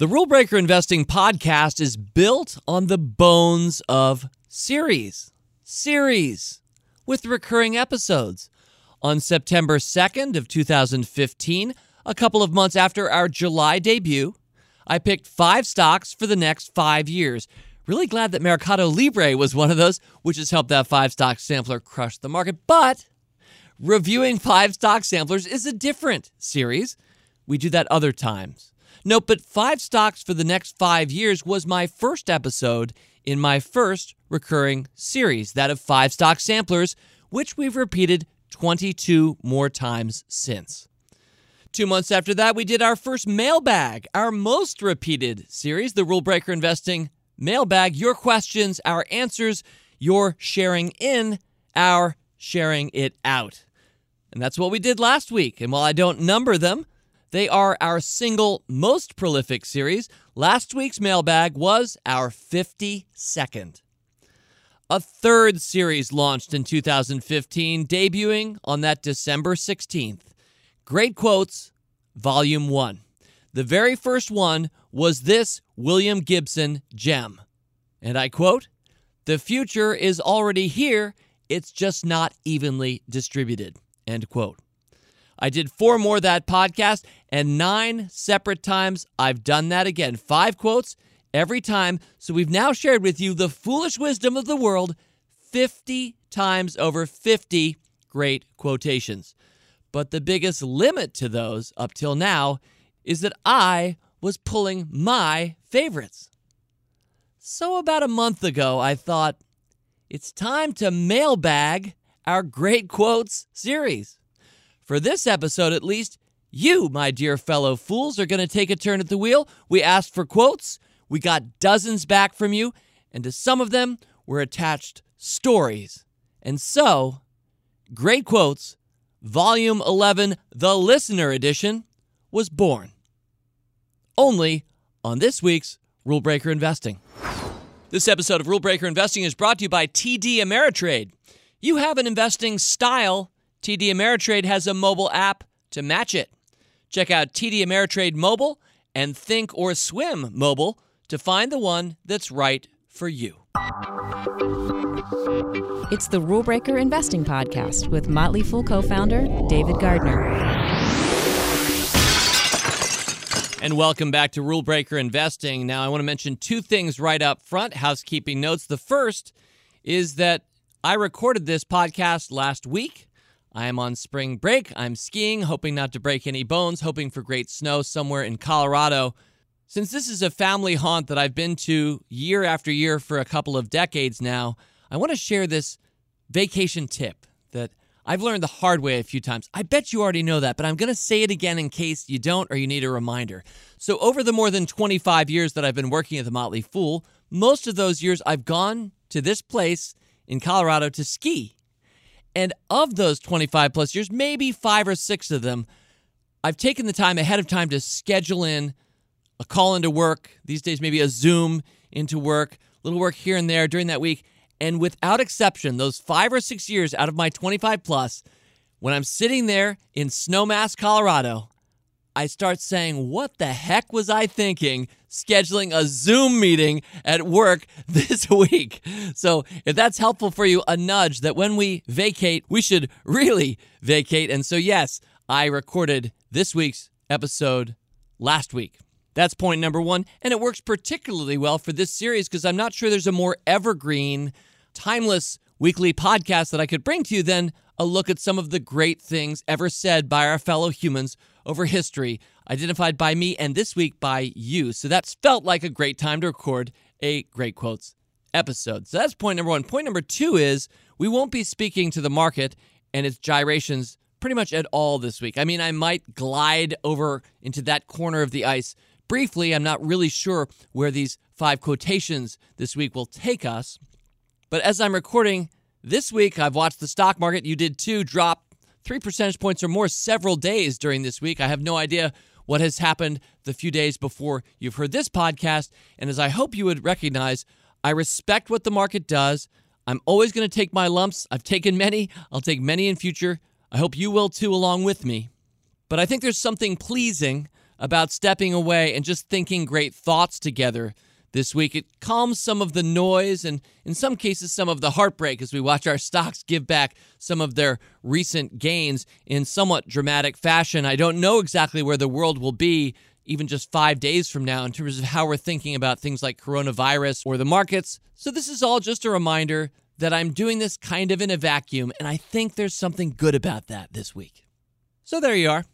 The Rule Breaker Investing podcast is built on the bones of series. Series with recurring episodes. On September 2nd of 2015, a couple of months after our July debut, I picked 5 stocks for the next 5 years. Really glad that Mercado Libre was one of those, which has helped that 5 stock sampler crush the market, but reviewing 5 stock samplers is a different series. We do that other times. Nope, but five stocks for the next five years was my first episode in my first recurring series, that of five stock samplers, which we've repeated 22 more times since. Two months after that, we did our first mailbag, our most repeated series, the Rule Breaker Investing Mailbag. Your questions, our answers, your sharing in, our sharing it out. And that's what we did last week. And while I don't number them, they are our single most prolific series. Last week's mailbag was our 52nd. A third series launched in 2015, debuting on that December 16th. Great Quotes, Volume 1. The very first one was this William Gibson gem. And I quote The future is already here, it's just not evenly distributed. End quote. I did four more that podcast, and nine separate times I've done that again. Five quotes every time. So we've now shared with you the foolish wisdom of the world 50 times over 50 great quotations. But the biggest limit to those up till now is that I was pulling my favorites. So about a month ago, I thought, it's time to mailbag our Great Quotes series. For this episode, at least, you, my dear fellow fools, are going to take a turn at the wheel. We asked for quotes, we got dozens back from you, and to some of them were attached stories. And so, Great Quotes, Volume 11, the Listener Edition, was born. Only on this week's Rule Breaker Investing. This episode of Rule Breaker Investing is brought to you by TD Ameritrade. You have an investing style TD Ameritrade has a mobile app to match it. Check out TD Ameritrade Mobile and thinkorswim Mobile to find the one that's right for you. It's the Rule Breaker Investing Podcast with Motley Fool co founder David Gardner. And welcome back to Rule Breaker Investing. Now, I want to mention two things right up front housekeeping notes. The first is that I recorded this podcast last week. I am on spring break. I'm skiing, hoping not to break any bones, hoping for great snow somewhere in Colorado. Since this is a family haunt that I've been to year after year for a couple of decades now, I want to share this vacation tip that I've learned the hard way a few times. I bet you already know that, but I'm going to say it again in case you don't or you need a reminder. So, over the more than 25 years that I've been working at the Motley Fool, most of those years I've gone to this place in Colorado to ski. And of those 25 plus years, maybe five or six of them, I've taken the time ahead of time to schedule in a call into work, these days, maybe a Zoom into work, a little work here and there during that week. And without exception, those five or six years out of my 25 plus, when I'm sitting there in Snowmass, Colorado, I start saying, What the heck was I thinking scheduling a Zoom meeting at work this week? So, if that's helpful for you, a nudge that when we vacate, we should really vacate. And so, yes, I recorded this week's episode last week. That's point number one. And it works particularly well for this series because I'm not sure there's a more evergreen, timeless weekly podcast that I could bring to you than a look at some of the great things ever said by our fellow humans over history, identified by me and this week by you. So that's felt like a great time to record a Great Quotes episode. So that's point number one. Point number two is we won't be speaking to the market and its gyrations pretty much at all this week. I mean, I might glide over into that corner of the ice briefly. I'm not really sure where these five quotations this week will take us. But as I'm recording this week, I've watched the stock market, you did too, drop three percentage points or more several days during this week. I have no idea what has happened the few days before you've heard this podcast. And as I hope you would recognize, I respect what the market does. I'm always going to take my lumps. I've taken many, I'll take many in future. I hope you will too, along with me. But I think there's something pleasing about stepping away and just thinking great thoughts together this week. It calms some of the noise and, in some cases, some of the heartbreak as we watch our stocks give back some of their recent gains in somewhat dramatic fashion. I don't know exactly where the world will be even just five days from now in terms of how we're thinking about things like coronavirus or the markets. So, this is all just a reminder that I'm doing this kind of in a vacuum, and I think there's something good about that this week. So, there you are.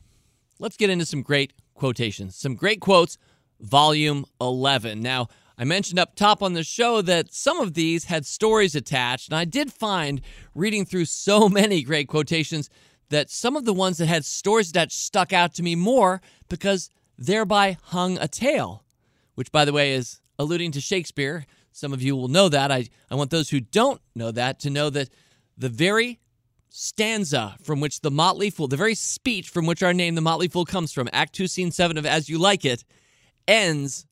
Let's get into some great quotations, some great quotes, volume 11. Now, I mentioned up top on the show that some of these had stories attached, and I did find reading through so many great quotations that some of the ones that had stories attached stuck out to me more because thereby hung a tale, which, by the way, is alluding to Shakespeare. Some of you will know that. I, I want those who don't know that to know that the very stanza from which the Motley Fool, the very speech from which our name, the Motley Fool, comes from, Act 2, Scene 7 of As You Like It, ends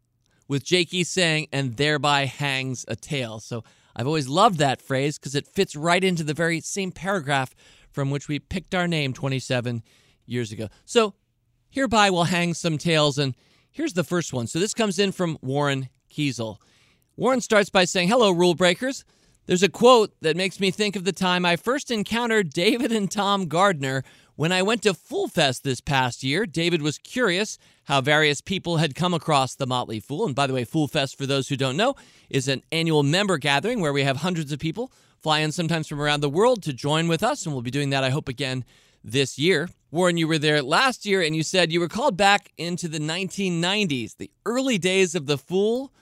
with Jaques saying, and thereby hangs a tale. So I've always loved that phrase because it fits right into the very same paragraph from which we picked our name 27 years ago. So hereby we'll hang some tales. And here's the first one. So this comes in from Warren Kiesel. Warren starts by saying, Hello, rule breakers. There's a quote that makes me think of the time I first encountered David and Tom Gardner when I went to Fool Fest this past year. David was curious how various people had come across the Motley Fool. And by the way, Fool Fest, for those who don't know, is an annual member gathering where we have hundreds of people fly in sometimes from around the world to join with us. And we'll be doing that, I hope, again this year. Warren, you were there last year and you said you were called back into the 1990s, the early days of the Fool.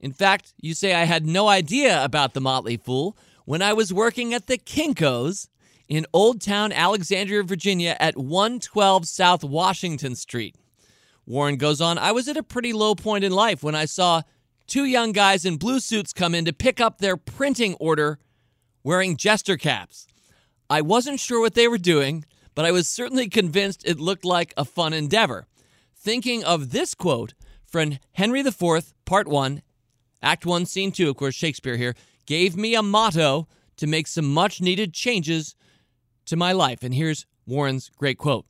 In fact, you say I had no idea about the Motley Fool when I was working at the Kinko's in Old Town, Alexandria, Virginia at 112 South Washington Street. Warren goes on, I was at a pretty low point in life when I saw two young guys in blue suits come in to pick up their printing order wearing jester caps. I wasn't sure what they were doing, but I was certainly convinced it looked like a fun endeavor. Thinking of this quote from Henry IV, Part 1, Act 1, Scene 2, of course, Shakespeare here, gave me a motto to make some much needed changes to my life. And here's Warren's great quote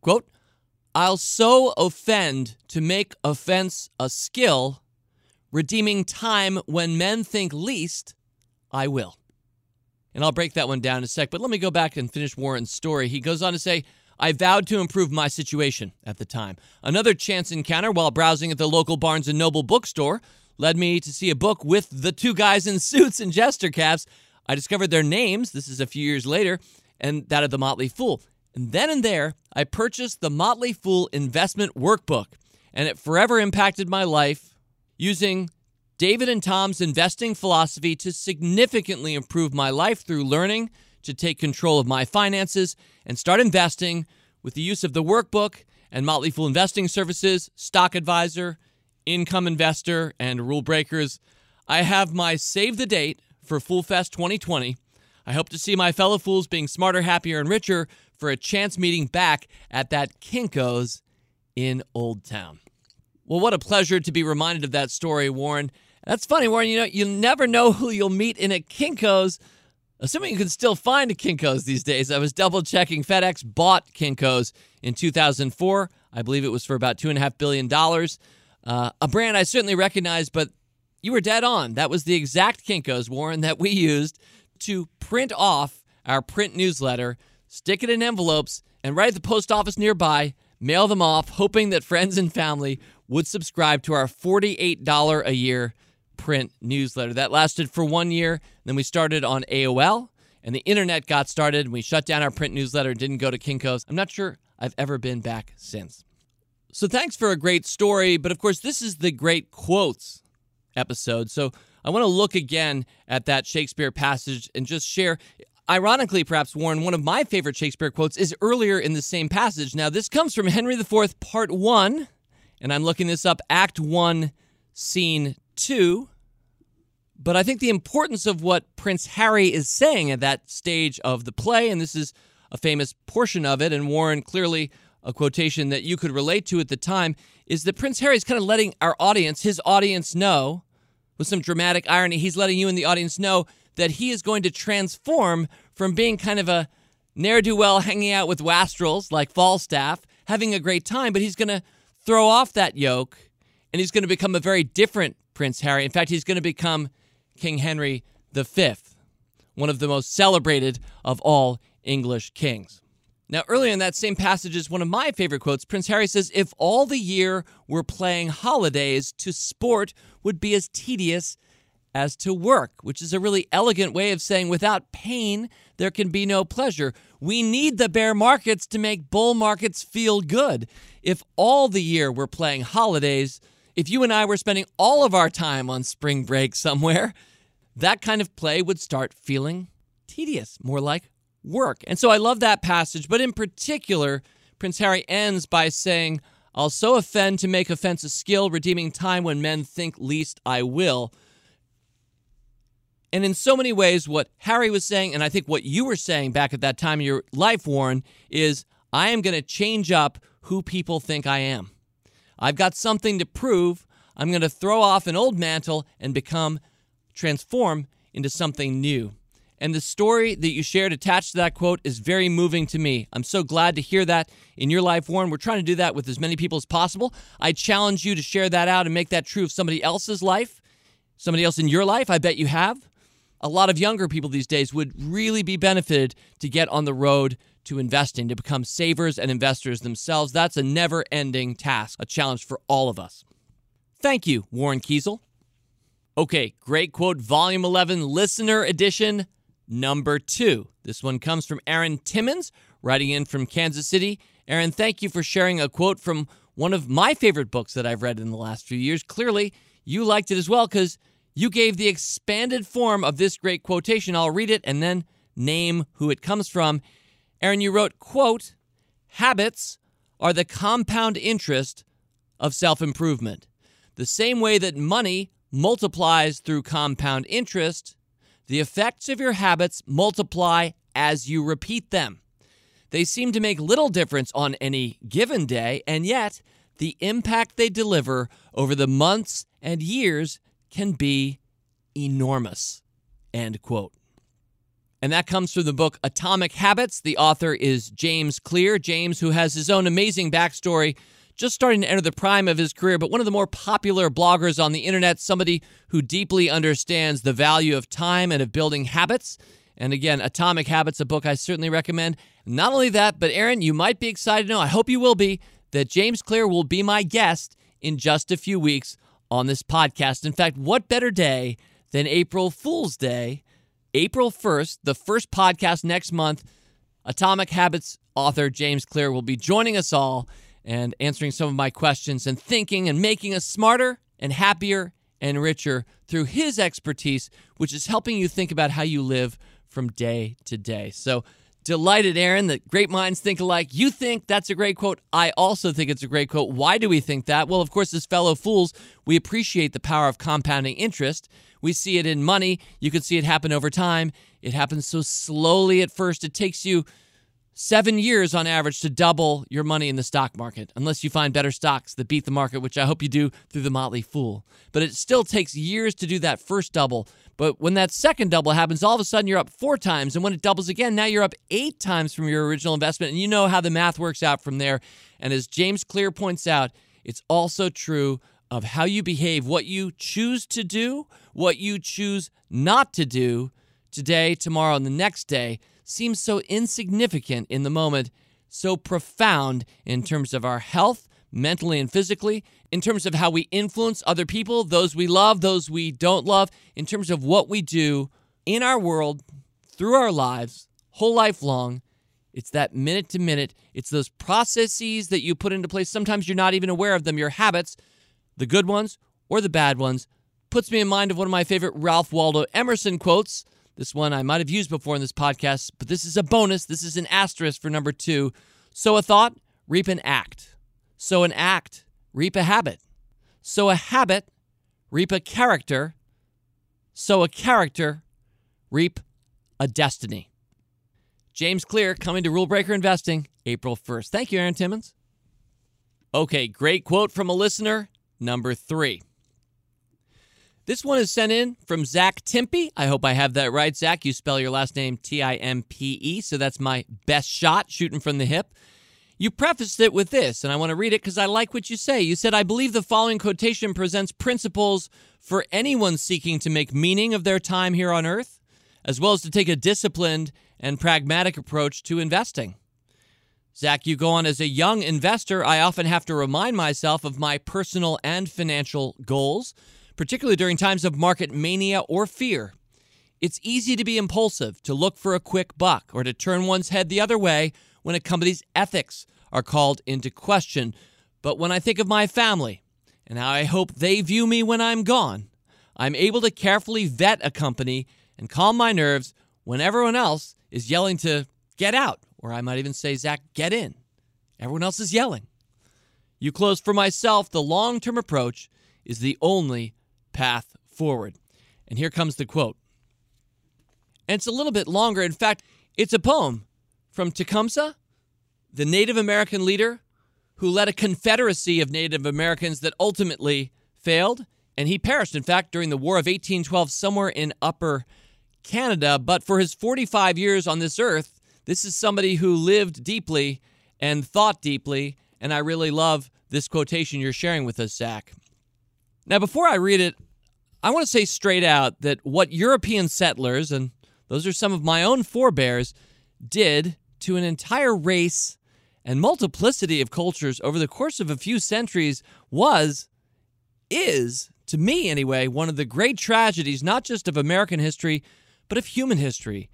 Quote, I'll so offend to make offense a skill, redeeming time when men think least, I will. And I'll break that one down in a sec, but let me go back and finish Warren's story. He goes on to say, I vowed to improve my situation at the time. Another chance encounter while browsing at the local Barnes & Noble bookstore led me to see a book with the two guys in suits and jester caps. I discovered their names, this is a few years later, and that of the Motley Fool. And then and there, I purchased the Motley Fool Investment Workbook, and it forever impacted my life using David and Tom's investing philosophy to significantly improve my life through learning to take control of my finances and start investing with the use of the workbook and Motley Fool Investing Services, Stock Advisor, Income Investor, and Rule Breakers. I have my save the date for Fool Fest 2020. I hope to see my fellow fools being smarter, happier, and richer for a chance meeting back at that Kinko's in Old Town. Well, what a pleasure to be reminded of that story, Warren. That's funny, Warren. You know, you never know who you'll meet in a Kinko's. Assuming you can still find a Kinko's these days. I was double checking. FedEx bought Kinko's in 2004. I believe it was for about $2.5 billion. Uh, a brand I certainly recognize, but you were dead on. That was the exact Kinko's, Warren, that we used to print off our print newsletter stick it in envelopes, and right at the post office nearby, mail them off, hoping that friends and family would subscribe to our $48 a year print newsletter. That lasted for one year. Then we started on AOL, and the internet got started, and we shut down our print newsletter and didn't go to Kinko's. I'm not sure I've ever been back since. So thanks for a great story, but of course, this is the great quotes episode. So I want to look again at that Shakespeare passage and just share. Ironically, perhaps, Warren, one of my favorite Shakespeare quotes is earlier in the same passage. Now, this comes from Henry IV, Part 1, and I'm looking this up, Act 1, Scene 2. But I think the importance of what Prince Harry is saying at that stage of the play, and this is a famous portion of it, and Warren clearly a quotation that you could relate to at the time, is that Prince Harry is kind of letting our audience, his audience, know, with some dramatic irony, he's letting you in the audience know that he is going to transform from being kind of a ne'er do well hanging out with wastrels like Falstaff, having a great time, but he's going to throw off that yoke and he's going to become a very different Prince Harry. In fact, he's going to become King Henry V, one of the most celebrated of all English kings. Now, earlier in that same passage is one of my favorite quotes. Prince Harry says, If all the year were playing holidays, to sport would be as tedious as to work, which is a really elegant way of saying without pain, there can be no pleasure. We need the bear markets to make bull markets feel good. If all the year were playing holidays, if you and I were spending all of our time on spring break somewhere, that kind of play would start feeling tedious, more like work. And so I love that passage, but in particular, Prince Harry ends by saying, I'll so offend to make offense a skill, redeeming time when men think least I will. And in so many ways, what Harry was saying, and I think what you were saying back at that time in your life, Warren, is I am going to change up who people think I am. I've got something to prove. I'm going to throw off an old mantle and become, transform into something new. And the story that you shared attached to that quote is very moving to me. I'm so glad to hear that in your life, Warren. We're trying to do that with as many people as possible. I challenge you to share that out and make that true of somebody else's life, somebody else in your life. I bet you have. A lot of younger people these days would really be benefited to get on the road to investing, to become savers and investors themselves. That's a never ending task, a challenge for all of us. Thank you, Warren Kiesel. Okay, great quote, volume 11, listener edition number two. This one comes from Aaron Timmons, writing in from Kansas City. Aaron, thank you for sharing a quote from one of my favorite books that I've read in the last few years. Clearly, you liked it as well because you gave the expanded form of this great quotation. I'll read it and then name who it comes from. Aaron, you wrote, quote, habits are the compound interest of self improvement. The same way that money multiplies through compound interest, the effects of your habits multiply as you repeat them. They seem to make little difference on any given day, and yet the impact they deliver over the months and years can be enormous. End quote. And that comes from the book Atomic Habits. The author is James Clear. James, who has his own amazing backstory just starting to enter the prime of his career, but one of the more popular bloggers on the internet, somebody who deeply understands the value of time and of building habits. And again, Atomic Habits, a book I certainly recommend. Not only that, but Aaron, you might be excited to know, I hope you will be, that James Clear will be my guest in just a few weeks on this podcast. In fact, what better day than April Fool's Day, April 1st, the first podcast next month? Atomic Habits author James Clear will be joining us all and answering some of my questions and thinking and making us smarter and happier and richer through his expertise, which is helping you think about how you live from day to day. So, delighted, Aaron, that great minds think alike. You think that's a great quote. I also think it's a great quote. Why do we think that? Well, of course, as fellow fools, we appreciate the power of compounding interest. We see it in money. You can see it happen over time. It happens so slowly at first. It takes you seven years on average to double your money in the stock market, unless you find better stocks that beat the market, which I hope you do through the Motley Fool. But it still takes years to do that first double. But when that second double happens, all of a sudden you're up four times. And when it doubles again, now you're up eight times from your original investment. And you know how the math works out from there. And as James Clear points out, it's also true of how you behave, what you choose to do, what you choose not to do today, tomorrow, and the next day seems so insignificant in the moment, so profound in terms of our health, mentally and physically, in terms of how we influence other people, those we love, those we don't love, in terms of what we do in our world, through our lives, whole life long. It's that minute to minute. It's those processes that you put into place. Sometimes you're not even aware of them, your habits, the good ones or the bad ones. Puts me in mind of one of my favorite Ralph Waldo Emerson quotes this one I might have used before in this podcast, but this is a bonus. This is an asterisk for number two. Sow a thought, reap an act. Sow an act, reap a habit. Sow a habit, reap a character. Sow a character, reap a destiny. James Clear coming to Rule Breaker Investing April 1st. Thank you, Aaron Timmons. Okay, great quote from a listener. Number three. This one is sent in from Zach Timpe. I hope I have that right. Zach, you spell your last name T I M P E, so that's my best shot, shooting from the hip. You prefaced it with this, and I want to read it because I like what you say. You said, I believe the following quotation presents principles for anyone seeking to make meaning of their time here on earth, as well as to take a disciplined and pragmatic approach to investing. Zach, you go on as a young investor, I often have to remind myself of my personal and financial goals particularly during times of market mania or fear. It's easy to be impulsive, to look for a quick buck, or to turn one's head the other way when a company's ethics are called into question. But when I think of my family and how I hope they view me when I'm gone, I'm able to carefully vet a company and calm my nerves when everyone else is yelling to get out, or I might even say, Zach, get in. Everyone else is yelling. You close for myself, the long term approach is the only path forward. And here comes the quote. And it's a little bit longer. In fact, it's a poem from Tecumseh, the Native American leader who led a confederacy of Native Americans that ultimately failed. And he perished, in fact, during the War of 1812, somewhere in upper Canada. But for his 45 years on this earth, this is somebody who lived deeply and thought deeply. And I really love this quotation you're sharing with us, Zach. Now, before I read it, I want to say straight out that what European settlers, and those are some of my own forebears, did to an entire race and multiplicity of cultures over the course of a few centuries was, is, to me anyway, one of the great tragedies, not just of American history, but of human history.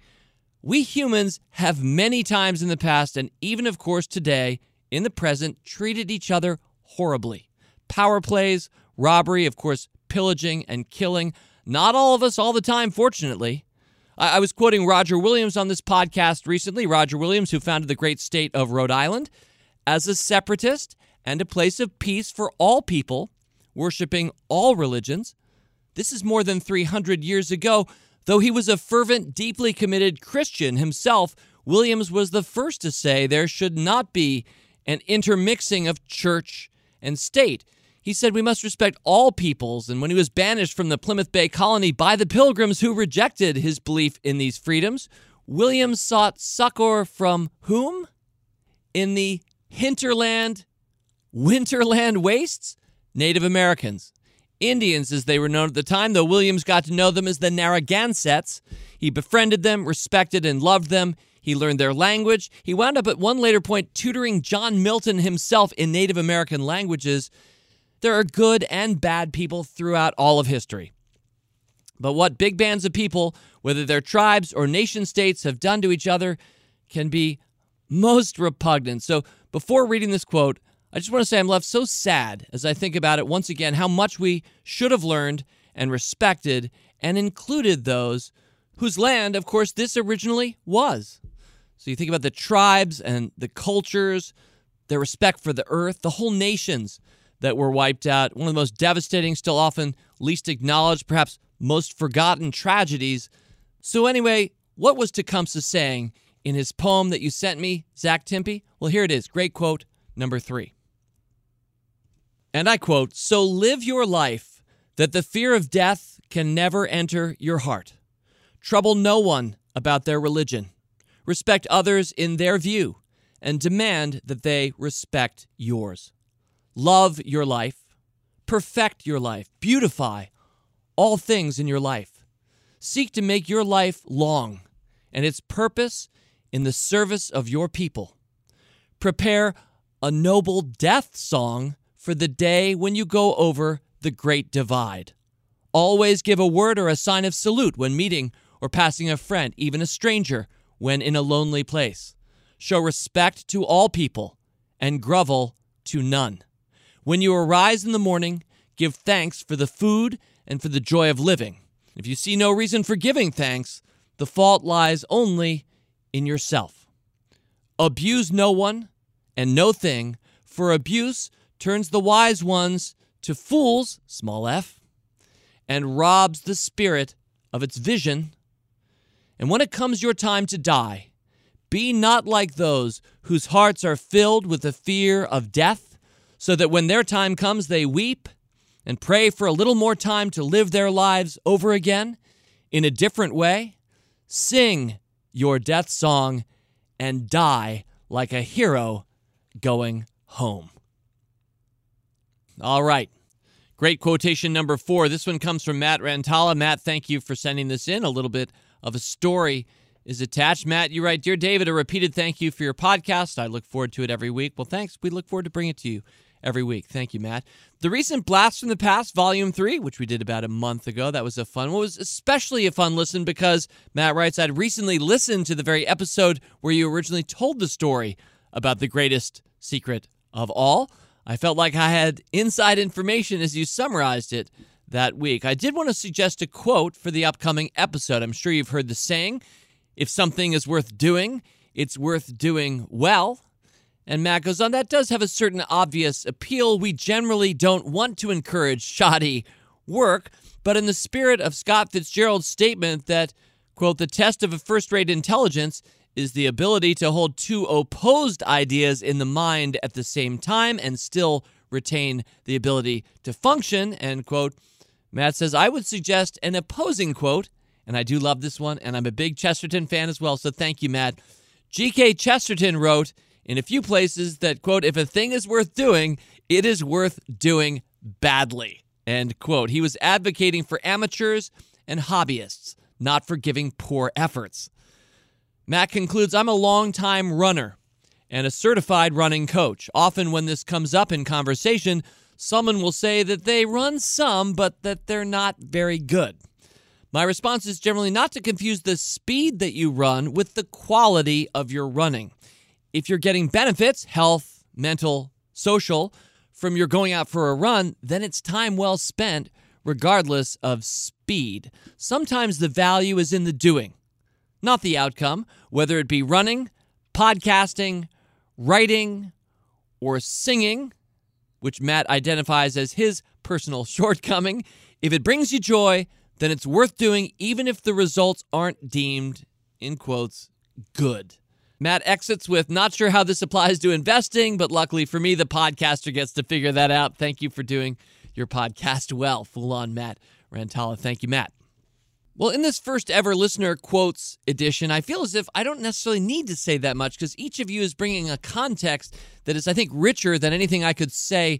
We humans have many times in the past, and even of course today, in the present, treated each other horribly. Power plays, robbery, of course, pillaging and killing. Not all of us all the time, fortunately. I, I was quoting Roger Williams on this podcast recently. Roger Williams, who founded the great state of Rhode Island, as a separatist and a place of peace for all people, worshiping all religions. This is more than 300 years ago. Though he was a fervent, deeply committed Christian himself, Williams was the first to say there should not be an intermixing of church and state. He said we must respect all peoples, and when he was banished from the Plymouth Bay colony by the pilgrims who rejected his belief in these freedoms, Williams sought succor from whom? In the hinterland, winterland wastes? Native Americans. Indians, as they were known at the time, though Williams got to know them as the Narragansetts. He befriended them, respected, and loved them. He learned their language. He wound up at one later point tutoring John Milton himself in Native American languages. There are good and bad people throughout all of history. But what big bands of people, whether they're tribes or nation states, have done to each other can be most repugnant. So before reading this quote, I just want to say I'm left so sad as I think about it once again how much we should have learned and respected and included those whose land, of course, this originally was. So you think about the tribes and the cultures, their respect for the earth, the whole nations that were wiped out. One of the most devastating, still often least acknowledged, perhaps most forgotten tragedies. So, anyway, what was Tecumseh saying in his poem that you sent me, Zach Timpe? Well, here it is. Great quote number three. And I quote So live your life that the fear of death can never enter your heart. Trouble no one about their religion. Respect others in their view and demand that they respect yours love your life, perfect your life, beautify all things in your life. Seek to make your life long and its purpose in the service of your people. Prepare a noble death song for the day when you go over the great divide. Always give a word or a sign of salute when meeting or passing a friend, even a stranger, when in a lonely place. Show respect to all people and grovel to none. When you arise in the morning, give thanks for the food and for the joy of living. If you see no reason for giving thanks, the fault lies only in yourself. Abuse no one and no thing, for abuse turns the wise ones to fools, small f, and robs the spirit of its vision. And when it comes your time to die, be not like those whose hearts are filled with the fear of death so that when their time comes, they weep and pray for a little more time to live their lives over again in a different way, sing your death song and die like a hero going home. All right. Great quotation number four. This one comes from Matt Rantala. Matt, thank you for sending this in. A little bit of a story is attached. Matt, you write, Dear David, a repeated thank you for your podcast. I look forward to it every week. Well, thanks. We look forward to bringing it to you every week. Thank you, Matt. The recent Blast from the Past, Volume 3, which we did about a month ago, that was a fun one. Was especially a fun listen because Matt writes, I'd recently listened to the very episode where you originally told the story about the greatest secret of all. I felt like I had inside information as you summarized it that week. I did want to suggest a quote for the upcoming episode. I'm sure you've heard the saying if something is worth doing, it's worth doing well. And Matt goes on, that does have a certain obvious appeal. We generally don't want to encourage shoddy work, but in the spirit of Scott Fitzgerald's statement that, quote, the test of a first rate intelligence is the ability to hold two opposed ideas in the mind at the same time and still retain the ability to function, end quote. Matt says, I would suggest an opposing quote, and I do love this one, and I'm a big Chesterton fan as well, so thank you, Matt. G.K. Chesterton wrote in a few places that, quote, if a thing is worth doing, it is worth doing badly, end quote. He was advocating for amateurs and hobbyists, not for giving poor efforts. Matt concludes I'm a long-time runner and a certified running coach. Often, when this comes up in conversation, someone will say that they run some, but that they're not very good. My response is generally not to confuse the speed that you run with the quality of your running. If you're getting benefits, health, mental, social, from your going out for a run, then it's time well spent, regardless of speed. Sometimes the value is in the doing not the outcome, whether it be running, podcasting, writing, or singing, which Matt identifies as his personal shortcoming. If it brings you joy, then it's worth doing, even if the results aren't deemed, in quotes, good. Matt exits with, not sure how this applies to investing, but luckily for me, the podcaster gets to figure that out. Thank you for doing your podcast well. Full on Matt Rantala. Thank you, Matt. Well, in this first ever listener quotes edition, I feel as if I don't necessarily need to say that much because each of you is bringing a context that is, I think, richer than anything I could say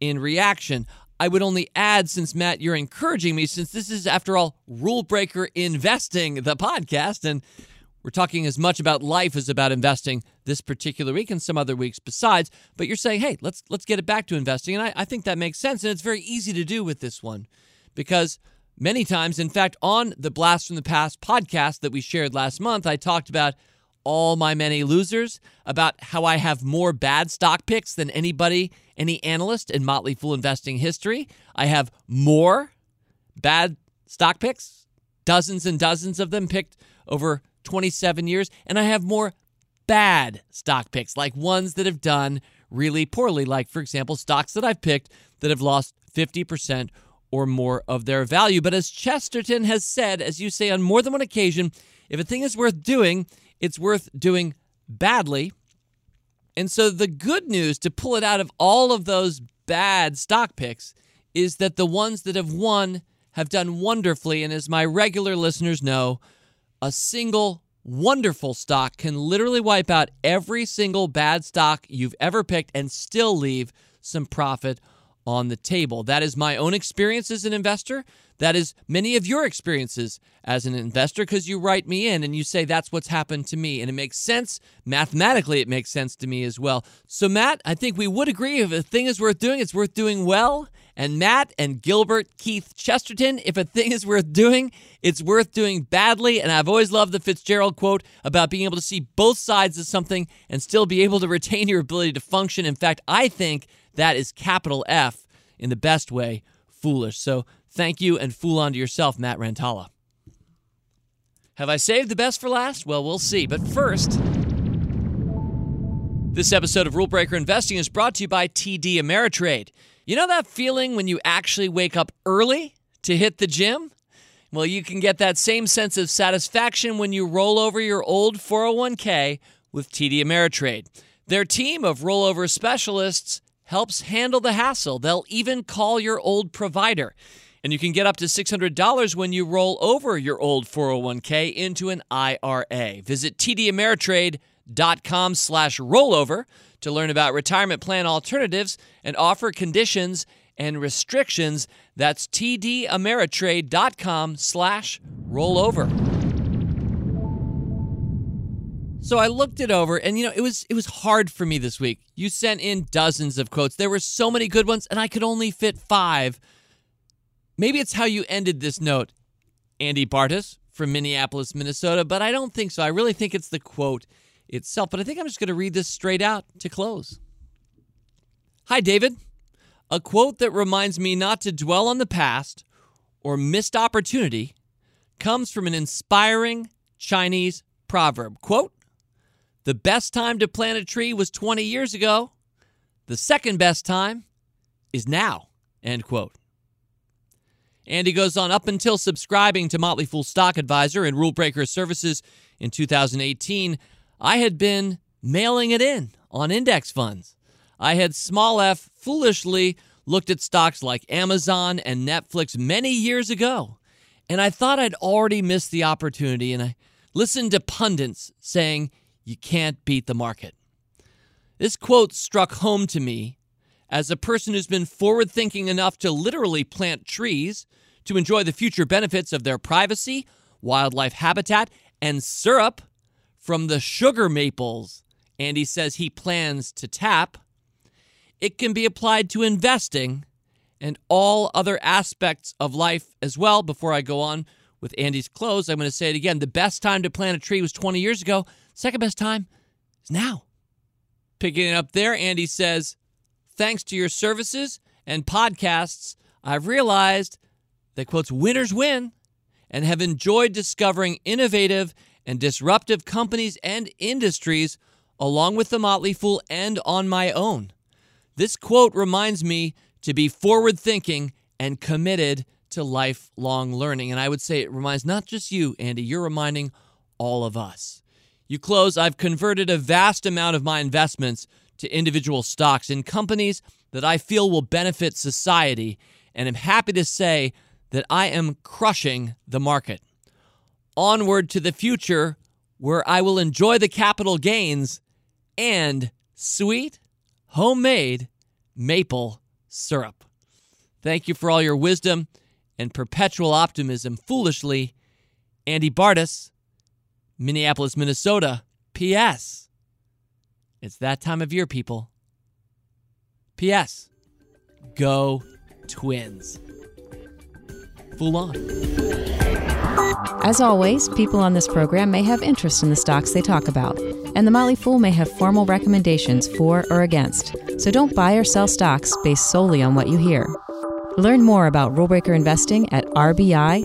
in reaction. I would only add, since Matt, you're encouraging me, since this is, after all, Rule Breaker Investing, the podcast, and we're talking as much about life as about investing this particular week and some other weeks besides. But you're saying, hey, let's let's get it back to investing, and I, I think that makes sense, and it's very easy to do with this one because many times. In fact, on the Blast from the Past podcast that we shared last month, I talked about all my many losers, about how I have more bad stock picks than anybody, any analyst in Motley Fool investing history. I have more bad stock picks, dozens and dozens of them picked over 27 years, and I have more bad stock picks, like ones that have done really poorly, like, for example, stocks that I've picked that have lost 50% or more of their value. But as Chesterton has said, as you say on more than one occasion, if a thing is worth doing, it's worth doing badly. And so the good news to pull it out of all of those bad stock picks is that the ones that have won have done wonderfully. And as my regular listeners know, a single wonderful stock can literally wipe out every single bad stock you've ever picked and still leave some profit on the table. That is my own experience as an investor. That is many of your experiences as an investor because you write me in and you say that's what's happened to me. And it makes sense. Mathematically, it makes sense to me as well. So, Matt, I think we would agree if a thing is worth doing, it's worth doing well. And Matt and Gilbert Keith Chesterton, if a thing is worth doing, it's worth doing badly. And I've always loved the Fitzgerald quote about being able to see both sides of something and still be able to retain your ability to function. In fact, I think that is capital F in the best way, foolish. So thank you and fool on to yourself, Matt Rantala. Have I saved the best for last? Well, we'll see. But first, this episode of Rule Breaker Investing is brought to you by TD Ameritrade. You know that feeling when you actually wake up early to hit the gym? Well, you can get that same sense of satisfaction when you roll over your old 401k with TD Ameritrade. Their team of rollover specialists helps handle the hassle. They'll even call your old provider. And you can get up to $600 when you roll over your old 401k into an IRA. Visit tdameritrade.com slash rollover to learn about retirement plan alternatives and offer conditions and restrictions. That's tdameritrade.com slash rollover. So I looked it over and you know it was it was hard for me this week. You sent in dozens of quotes. There were so many good ones and I could only fit 5. Maybe it's how you ended this note. Andy Bartis from Minneapolis, Minnesota, but I don't think so. I really think it's the quote itself, but I think I'm just going to read this straight out to close. Hi David. A quote that reminds me not to dwell on the past or missed opportunity comes from an inspiring Chinese proverb. Quote the best time to plant a tree was 20 years ago. The second best time is now. End quote. And he goes on up until subscribing to Motley Fool Stock Advisor and Rule Breaker Services in 2018, I had been mailing it in on index funds. I had small f foolishly looked at stocks like Amazon and Netflix many years ago, and I thought I'd already missed the opportunity and I listened to pundits saying you can't beat the market. This quote struck home to me as a person who's been forward thinking enough to literally plant trees to enjoy the future benefits of their privacy, wildlife habitat, and syrup from the sugar maples Andy says he plans to tap. It can be applied to investing and all other aspects of life as well. Before I go on with Andy's close, I'm going to say it again. The best time to plant a tree was 20 years ago. Second best time is now. Picking it up there, Andy says, Thanks to your services and podcasts, I've realized that, quotes, winners win and have enjoyed discovering innovative and disruptive companies and industries along with the Motley Fool and on my own. This quote reminds me to be forward thinking and committed to lifelong learning. And I would say it reminds not just you, Andy, you're reminding all of us. You close, I've converted a vast amount of my investments to individual stocks in companies that I feel will benefit society, and am happy to say that I am crushing the market. Onward to the future, where I will enjoy the capital gains and sweet, homemade maple syrup. Thank you for all your wisdom and perpetual optimism. Foolishly, Andy Bartas. Minneapolis, Minnesota. P.S. It's that time of year, people. P.S. Go Twins. Fool on. As always, people on this program may have interest in the stocks they talk about, and the Motley Fool may have formal recommendations for or against. So don't buy or sell stocks based solely on what you hear. Learn more about rulebreaker investing at rbi.fool.com.